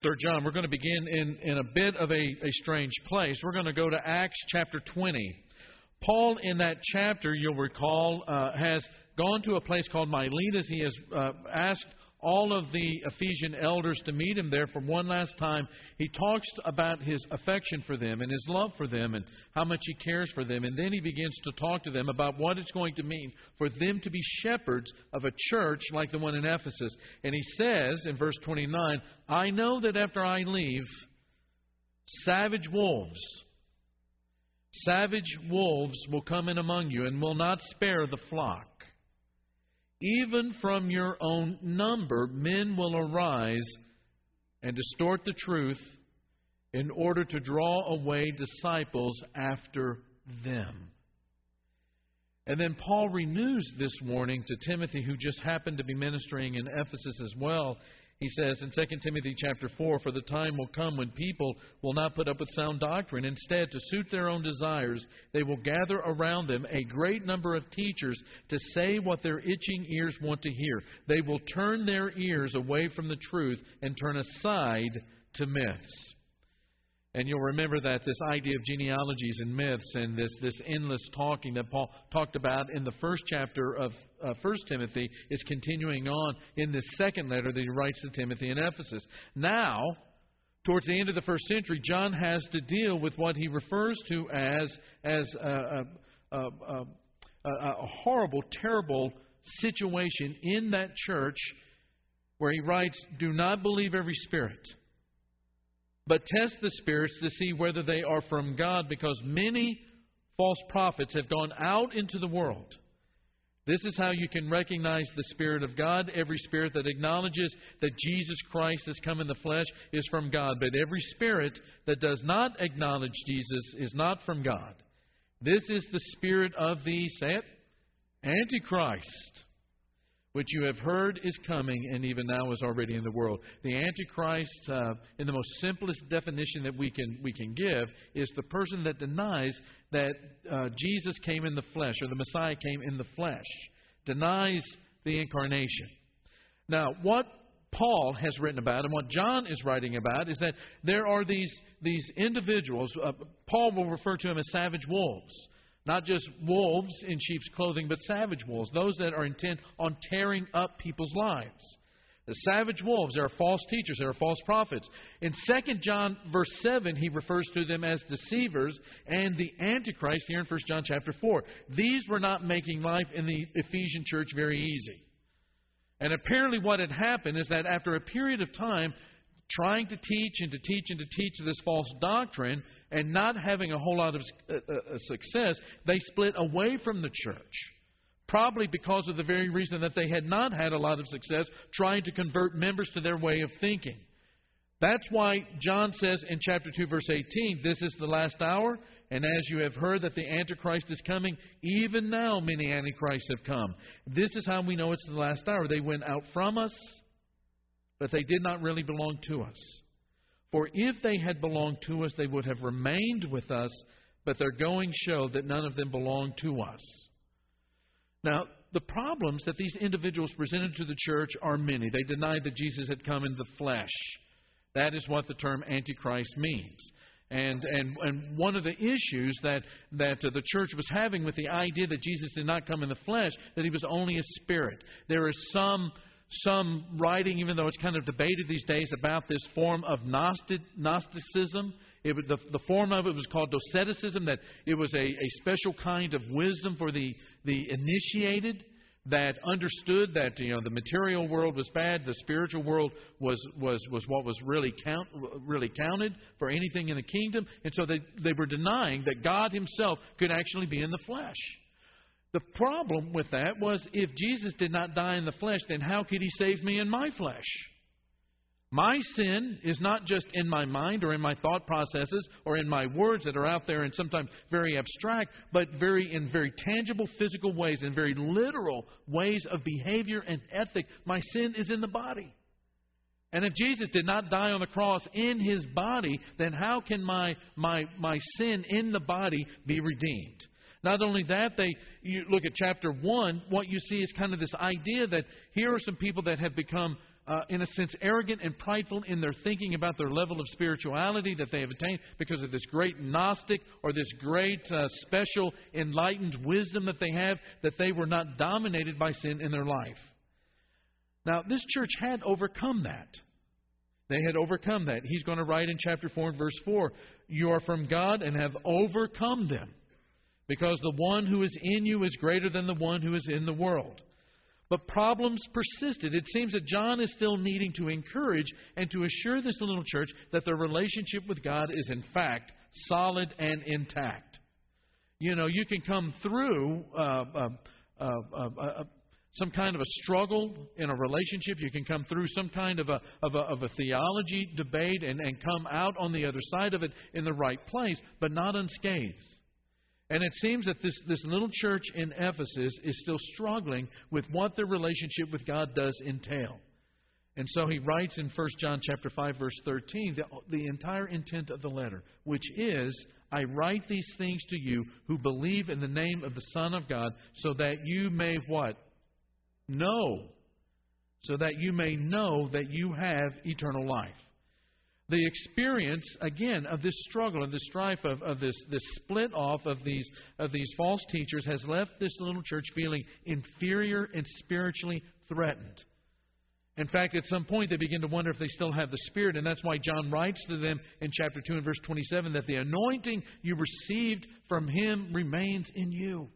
Third John, we're going to begin in, in a bit of a, a strange place. We're going to go to Acts chapter 20. Paul, in that chapter, you'll recall, uh, has gone to a place called Miletus. He has uh, asked all of the Ephesian elders to meet him there for one last time. He talks about his affection for them and his love for them and how much he cares for them. And then he begins to talk to them about what it's going to mean for them to be shepherds of a church like the one in Ephesus. And he says in verse 29 I know that after I leave, savage wolves, savage wolves will come in among you and will not spare the flock. Even from your own number, men will arise and distort the truth in order to draw away disciples after them. And then Paul renews this warning to Timothy, who just happened to be ministering in Ephesus as well. He says in 2 Timothy chapter 4, For the time will come when people will not put up with sound doctrine. Instead, to suit their own desires, they will gather around them a great number of teachers to say what their itching ears want to hear. They will turn their ears away from the truth and turn aside to myths. And you'll remember that this idea of genealogies and myths and this, this endless talking that Paul talked about in the first chapter of uh, 1 Timothy is continuing on in this second letter that he writes to Timothy in Ephesus. Now, towards the end of the first century, John has to deal with what he refers to as, as a, a, a, a horrible, terrible situation in that church where he writes, Do not believe every spirit but test the spirits to see whether they are from God, because many false prophets have gone out into the world. This is how you can recognize the Spirit of God. Every spirit that acknowledges that Jesus Christ has come in the flesh is from God, but every spirit that does not acknowledge Jesus is not from God. This is the spirit of the, say it, Antichrist which you have heard is coming and even now is already in the world. The Antichrist, uh, in the most simplest definition that we can, we can give, is the person that denies that uh, Jesus came in the flesh or the Messiah came in the flesh, denies the incarnation. Now, what Paul has written about and what John is writing about is that there are these, these individuals, uh, Paul will refer to them as savage wolves not just wolves in sheep's clothing, but savage wolves, those that are intent on tearing up people's lives. The savage wolves, they are false teachers, they are false prophets. In 2 John verse 7, he refers to them as deceivers and the Antichrist here in 1 John chapter 4. These were not making life in the Ephesian church very easy. And apparently what had happened is that after a period of time trying to teach and to teach and to teach this false doctrine, and not having a whole lot of uh, uh, uh, success, they split away from the church. Probably because of the very reason that they had not had a lot of success trying to convert members to their way of thinking. That's why John says in chapter 2, verse 18, This is the last hour, and as you have heard that the Antichrist is coming, even now many Antichrists have come. This is how we know it's the last hour. They went out from us, but they did not really belong to us. For if they had belonged to us, they would have remained with us, but their going showed that none of them belonged to us. Now, the problems that these individuals presented to the church are many. They denied that Jesus had come in the flesh. That is what the term Antichrist means. And, and, and one of the issues that, that uh, the church was having with the idea that Jesus did not come in the flesh, that he was only a spirit. There is some some writing, even though it's kind of debated these days, about this form of Gnostic, Gnosticism. The, the form of it was called Doceticism, that it was a, a special kind of wisdom for the, the initiated that understood that you know the material world was bad, the spiritual world was was was what was really count really counted for anything in the kingdom, and so they they were denying that God Himself could actually be in the flesh. The problem with that was if Jesus did not die in the flesh, then how could he save me in my flesh? My sin is not just in my mind or in my thought processes or in my words that are out there and sometimes very abstract, but very in very tangible physical ways, in very literal ways of behavior and ethic. My sin is in the body. And if Jesus did not die on the cross in his body, then how can my, my, my sin in the body be redeemed? Not only that, they you look at chapter 1, what you see is kind of this idea that here are some people that have become uh, in a sense, arrogant and prideful in their thinking about their level of spirituality that they have attained because of this great Gnostic or this great uh, special enlightened wisdom that they have, that they were not dominated by sin in their life. Now, this church had overcome that. They had overcome that. He's going to write in chapter 4 and verse 4 You are from God and have overcome them, because the one who is in you is greater than the one who is in the world. But problems persisted. It seems that John is still needing to encourage and to assure this little church that their relationship with God is, in fact, solid and intact. You know, you can come through uh, uh, uh, some kind of a struggle in a relationship. You can come through some kind of a, of a, of a theology debate and, and come out on the other side of it in the right place, but not unscathed. And it seems that this, this little church in Ephesus is still struggling with what their relationship with God does entail. And so he writes in 1 John chapter 5 verse 13 the, the entire intent of the letter, which is I write these things to you who believe in the name of the Son of God so that you may what? Know. So that you may know that you have eternal life the experience again of this struggle and this strife of, of this, this split off of these of these false teachers has left this little church feeling inferior and spiritually threatened. In fact, at some point they begin to wonder if they still have the Spirit, and that's why John writes to them in chapter 2 and verse 27 that the anointing you received from him remains in you.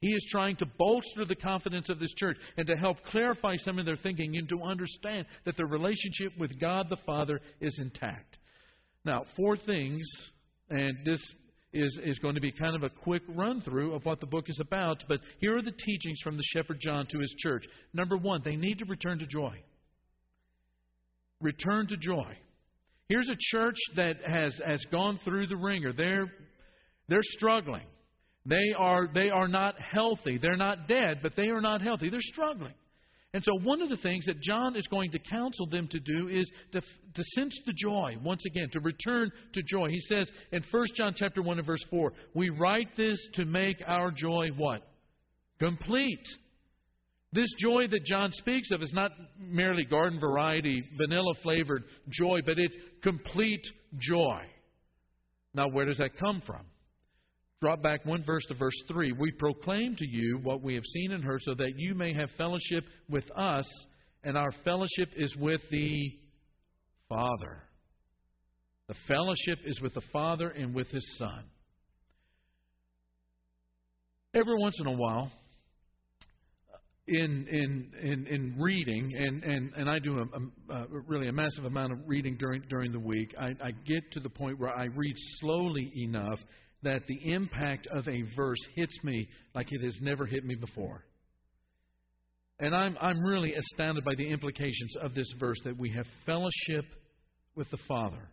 He is trying to bolster the confidence of this church and to help clarify some of their thinking and to understand that their relationship with God the Father is intact. Now, four things, and this is, is going to be kind of a quick run through of what the book is about, but here are the teachings from the shepherd John to his church. Number one, they need to return to joy. Return to joy. Here's a church that has, has gone through the wringer. They're, they're struggling. They are, they are not healthy. They're not dead, but they are not healthy. They're struggling. And so, one of the things that John is going to counsel them to do is to, to sense the joy, once again, to return to joy. He says in 1 John chapter 1 and verse 4, we write this to make our joy what? Complete. This joy that John speaks of is not merely garden variety, vanilla flavored joy, but it's complete joy. Now, where does that come from? Drop back one verse to verse 3. We proclaim to you what we have seen and heard so that you may have fellowship with us, and our fellowship is with the Father. The fellowship is with the Father and with His Son. Every once in a while, in in in, in reading, and, and, and I do a, a, a, really a massive amount of reading during during the week. I, I get to the point where I read slowly enough that the impact of a verse hits me like it has never hit me before. And I'm, I'm really astounded by the implications of this verse that we have fellowship with the Father.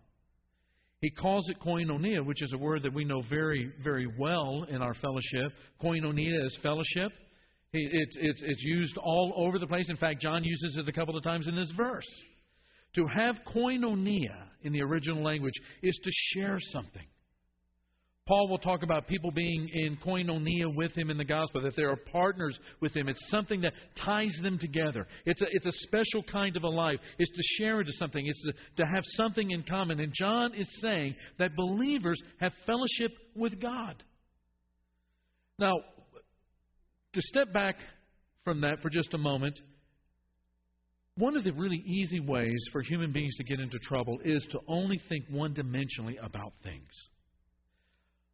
He calls it koinonia, which is a word that we know very, very well in our fellowship. Koinonia is fellowship. It's, it's, it's used all over the place. In fact, John uses it a couple of times in this verse. To have koinonia in the original language is to share something. Paul will talk about people being in koinonia with him in the gospel, that they are partners with him. It's something that ties them together. It's a, it's a special kind of a life. It's to share into something, it's to, to have something in common. And John is saying that believers have fellowship with God. Now, to step back from that for just a moment, one of the really easy ways for human beings to get into trouble is to only think one dimensionally about things.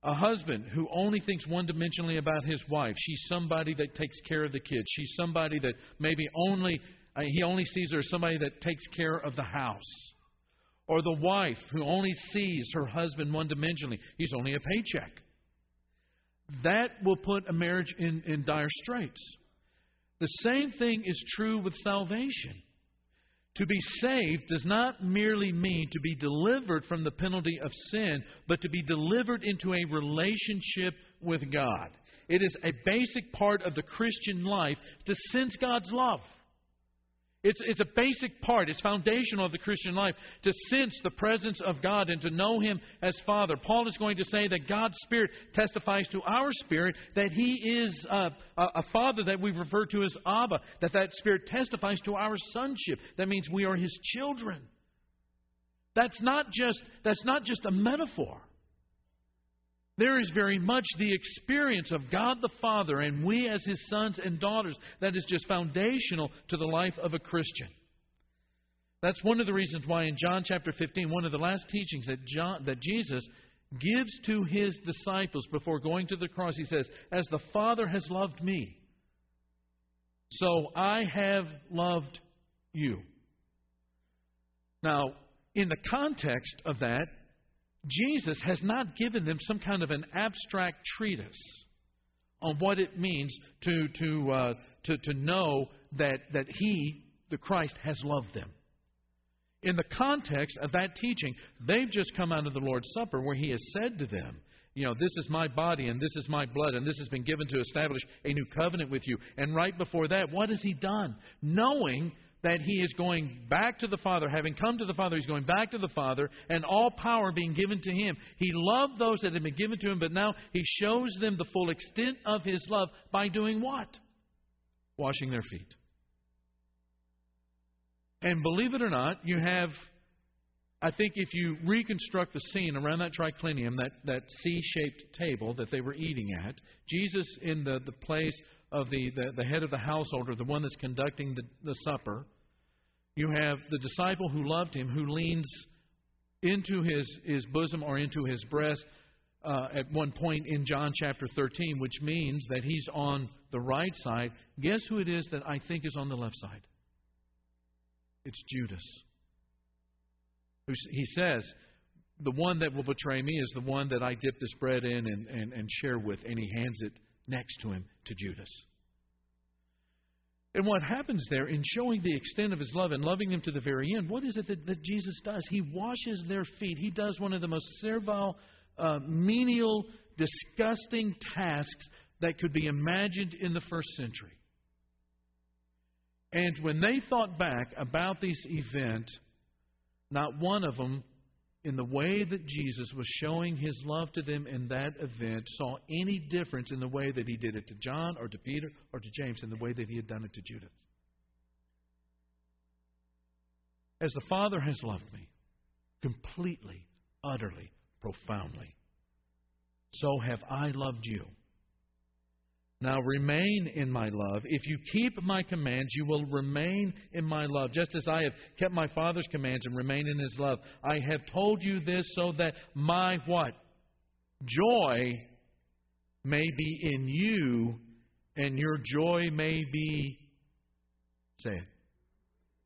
A husband who only thinks one dimensionally about his wife. She's somebody that takes care of the kids. She's somebody that maybe only, uh, he only sees her as somebody that takes care of the house. Or the wife who only sees her husband one dimensionally. He's only a paycheck. That will put a marriage in, in dire straits. The same thing is true with salvation. To be saved does not merely mean to be delivered from the penalty of sin, but to be delivered into a relationship with God. It is a basic part of the Christian life to sense God's love. It's, it's a basic part, it's foundational of the Christian life to sense the presence of God and to know Him as Father. Paul is going to say that God's Spirit testifies to our spirit that He is a, a, a Father that we refer to as Abba, that that Spirit testifies to our sonship. That means we are His children. That's not just, that's not just a metaphor. There is very much the experience of God the Father and we as His sons and daughters that is just foundational to the life of a Christian. That's one of the reasons why in John chapter 15, one of the last teachings that, John, that Jesus gives to His disciples before going to the cross, He says, As the Father has loved me, so I have loved you. Now, in the context of that, Jesus has not given them some kind of an abstract treatise on what it means to, to, uh, to, to know that, that He, the Christ, has loved them. In the context of that teaching, they've just come out of the Lord's Supper where He has said to them, you know, this is my body and this is my blood, and this has been given to establish a new covenant with you. And right before that, what has He done? Knowing that he is going back to the Father. Having come to the Father, he's going back to the Father, and all power being given to him. He loved those that had been given to him, but now he shows them the full extent of his love by doing what? Washing their feet. And believe it or not, you have, I think if you reconstruct the scene around that triclinium, that, that C shaped table that they were eating at, Jesus in the, the place of the, the, the head of the household or the one that's conducting the, the supper. You have the disciple who loved him who leans into his, his bosom or into his breast uh, at one point in John chapter 13, which means that he's on the right side. Guess who it is that I think is on the left side? It's Judas. He says, The one that will betray me is the one that I dip this bread in and, and, and share with, and he hands it next to him to Judas. And what happens there in showing the extent of his love and loving them to the very end, what is it that, that Jesus does? He washes their feet. He does one of the most servile, uh, menial, disgusting tasks that could be imagined in the first century. And when they thought back about this event, not one of them in the way that Jesus was showing his love to them in that event saw any difference in the way that he did it to John or to Peter or to James in the way that he had done it to Judas. As the Father has loved me, completely, utterly, profoundly, so have I loved you. Now remain in my love. If you keep my commands, you will remain in my love, just as I have kept my Father's commands and remain in his love. I have told you this so that my what? Joy may be in you, and your joy may be, say it,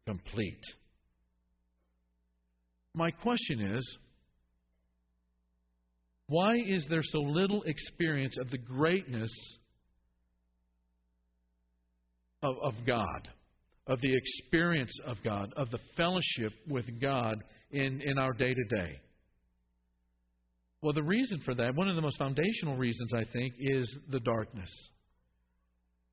complete. My question is, why is there so little experience of the greatness of, of God, of the experience of God, of the fellowship with God in, in our day to day? Well, the reason for that, one of the most foundational reasons, I think, is the darkness.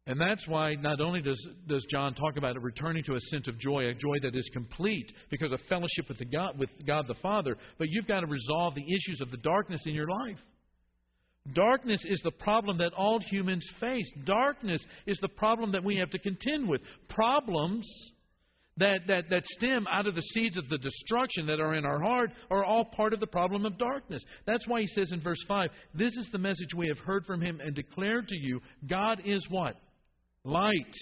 And that's why not only does, does John talk about it returning to a sense of joy, a joy that is complete because of fellowship with, the God, with God the Father, but you've got to resolve the issues of the darkness in your life. Darkness is the problem that all humans face. Darkness is the problem that we have to contend with. Problems that, that, that stem out of the seeds of the destruction that are in our heart are all part of the problem of darkness. That's why he says in verse 5 This is the message we have heard from him and declared to you God is what? Light.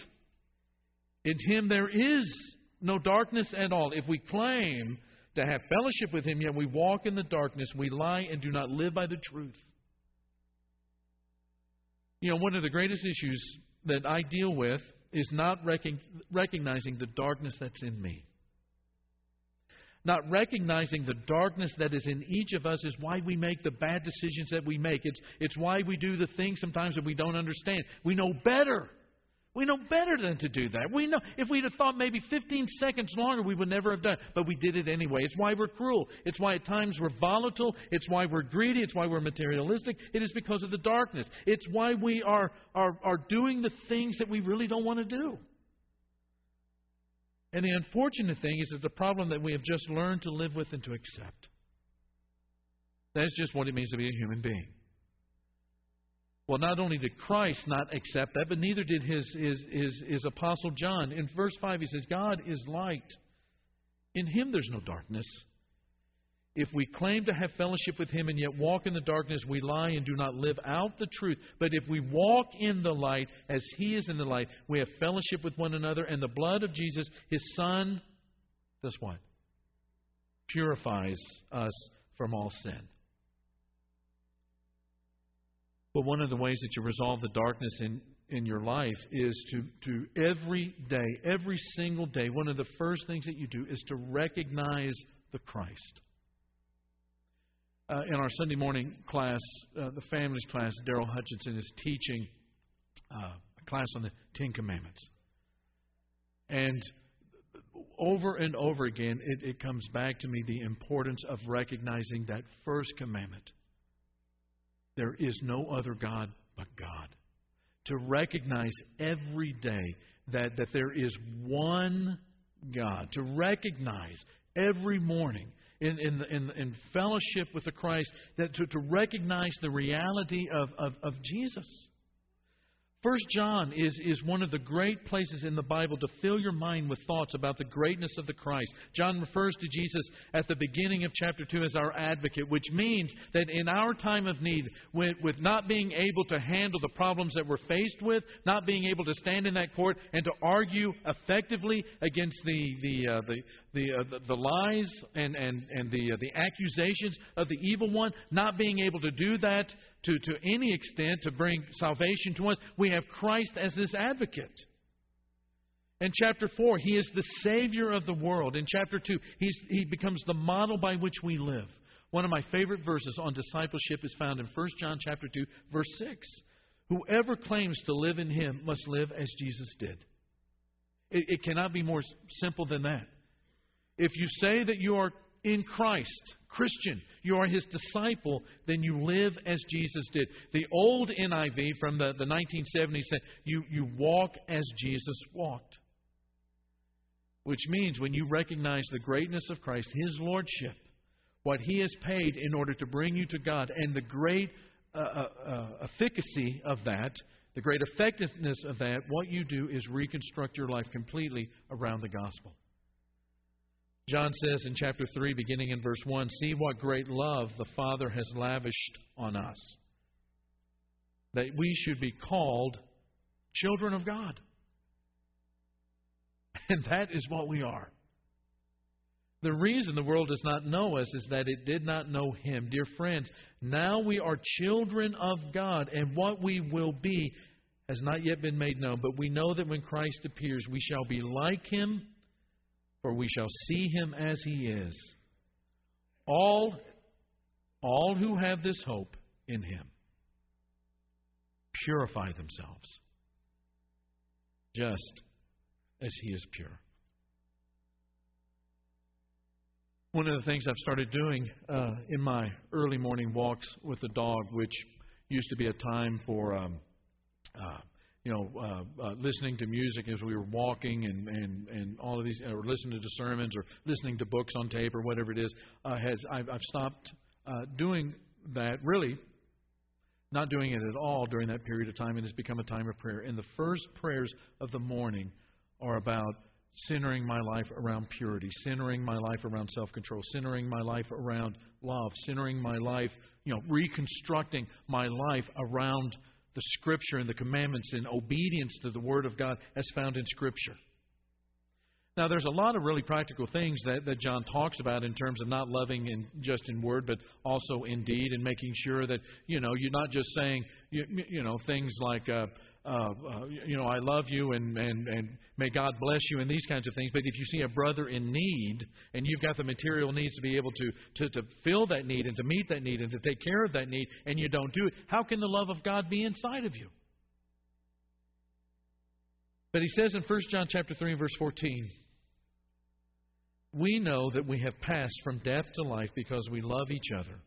In him there is no darkness at all. If we claim to have fellowship with him, yet we walk in the darkness, we lie and do not live by the truth. You know, one of the greatest issues that I deal with is not recognizing the darkness that's in me. Not recognizing the darkness that is in each of us is why we make the bad decisions that we make. It's, it's why we do the things sometimes that we don't understand. We know better. We know better than to do that. We know if we'd have thought maybe 15 seconds longer, we would never have done it. But we did it anyway. It's why we're cruel. It's why at times we're volatile. It's why we're greedy. It's why we're materialistic. It is because of the darkness. It's why we are, are, are doing the things that we really don't want to do. And the unfortunate thing is it's a problem that we have just learned to live with and to accept. That's just what it means to be a human being. Well, not only did Christ not accept that, but neither did his, his, his, his apostle John. In verse 5, he says, God is light. In him there's no darkness. If we claim to have fellowship with him and yet walk in the darkness, we lie and do not live out the truth. But if we walk in the light as he is in the light, we have fellowship with one another, and the blood of Jesus, his son, does what? Purifies us from all sin. But one of the ways that you resolve the darkness in, in your life is to, to every day, every single day, one of the first things that you do is to recognize the Christ. Uh, in our Sunday morning class, uh, the families class, Daryl Hutchinson is teaching uh, a class on the Ten Commandments. And over and over again, it, it comes back to me the importance of recognizing that first commandment there is no other God but God. To recognize every day that, that there is one God. To recognize every morning in, in, in, in fellowship with the Christ, that to, to recognize the reality of, of, of Jesus. First John is, is one of the great places in the Bible to fill your mind with thoughts about the greatness of the Christ. John refers to Jesus at the beginning of chapter 2 as our advocate, which means that in our time of need, with, with not being able to handle the problems that we're faced with, not being able to stand in that court and to argue effectively against the, the, uh, the, the, uh, the, the, lies and, and, and the, uh, the accusations of the evil one, not being able to do that to, to any extent to bring salvation to us, we have Christ as this advocate. In chapter 4, he is the Savior of the world. In chapter 2, he's, he becomes the model by which we live. One of my favorite verses on discipleship is found in 1 John chapter 2, verse 6. Whoever claims to live in him must live as Jesus did. It, it cannot be more simple than that. If you say that you are in Christ, Christian, you are his disciple, then you live as Jesus did. The old NIV from the, the 1970s said, you, you walk as Jesus walked. Which means when you recognize the greatness of Christ, his lordship, what he has paid in order to bring you to God, and the great uh, uh, uh, efficacy of that, the great effectiveness of that, what you do is reconstruct your life completely around the gospel. John says in chapter 3, beginning in verse 1 See what great love the Father has lavished on us, that we should be called children of God. And that is what we are. The reason the world does not know us is that it did not know Him. Dear friends, now we are children of God, and what we will be has not yet been made known. But we know that when Christ appears, we shall be like Him for we shall see him as he is. All, all who have this hope in him purify themselves just as he is pure. One of the things I've started doing uh, in my early morning walks with the dog, which used to be a time for um, uh, you know, uh, uh, listening to music as we were walking and, and, and all of these, or listening to sermons or listening to books on tape or whatever it is, uh, has I've, I've stopped uh, doing that really, not doing it at all during that period of time. It has become a time of prayer. And the first prayers of the morning are about centering my life around purity, centering my life around self control, centering my life around love, centering my life, you know, reconstructing my life around the Scripture and the commandments in obedience to the Word of God as found in Scripture. Now, there's a lot of really practical things that, that John talks about in terms of not loving in, just in word, but also in deed, and making sure that you know you're not just saying you, you know things like uh, uh, you know, I love you and, and, and may God bless you and these kinds of things. But if you see a brother in need and you've got the material needs to be able to, to, to fill that need and to meet that need and to take care of that need and you don't do it, how can the love of God be inside of you? But he says in 1 John chapter 3 verse 14, we know that we have passed from death to life because we love each other.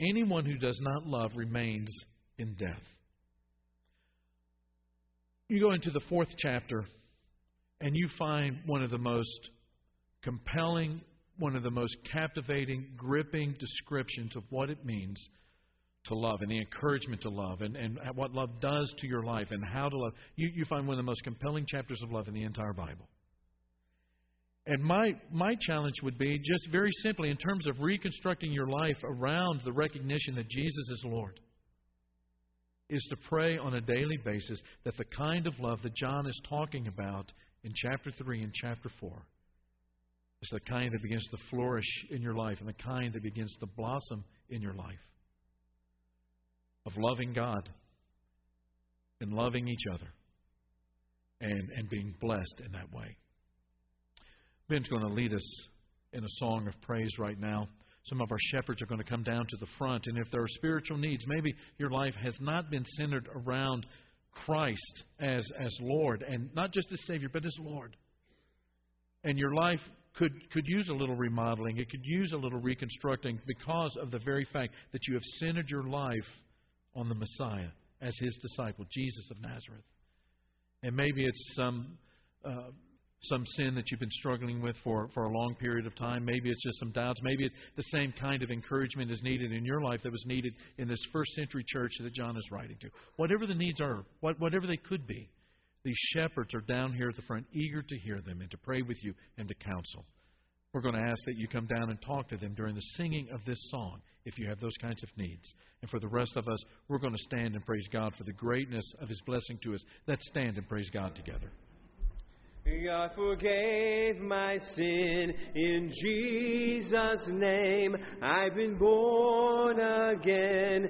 Anyone who does not love remains in death. You go into the fourth chapter, and you find one of the most compelling, one of the most captivating, gripping descriptions of what it means to love and the encouragement to love and, and what love does to your life and how to love. You, you find one of the most compelling chapters of love in the entire Bible. And my, my challenge would be just very simply in terms of reconstructing your life around the recognition that Jesus is Lord, is to pray on a daily basis that the kind of love that John is talking about in chapter 3 and chapter 4 is the kind that begins to flourish in your life and the kind that begins to blossom in your life. Of loving God and loving each other and, and being blessed in that way. Ben's going to lead us in a song of praise right now. Some of our shepherds are going to come down to the front. And if there are spiritual needs, maybe your life has not been centered around Christ as, as Lord, and not just as Savior, but as Lord. And your life could, could use a little remodeling, it could use a little reconstructing because of the very fact that you have centered your life on the Messiah as His disciple, Jesus of Nazareth. And maybe it's some. Uh, some sin that you've been struggling with for, for a long period of time. Maybe it's just some doubts. Maybe it's the same kind of encouragement is needed in your life that was needed in this first century church that John is writing to. Whatever the needs are, whatever they could be, these shepherds are down here at the front, eager to hear them and to pray with you and to counsel. We're going to ask that you come down and talk to them during the singing of this song if you have those kinds of needs. And for the rest of us, we're going to stand and praise God for the greatness of His blessing to us. Let's stand and praise God together. God forgave my sin in Jesus' name. I've been born again.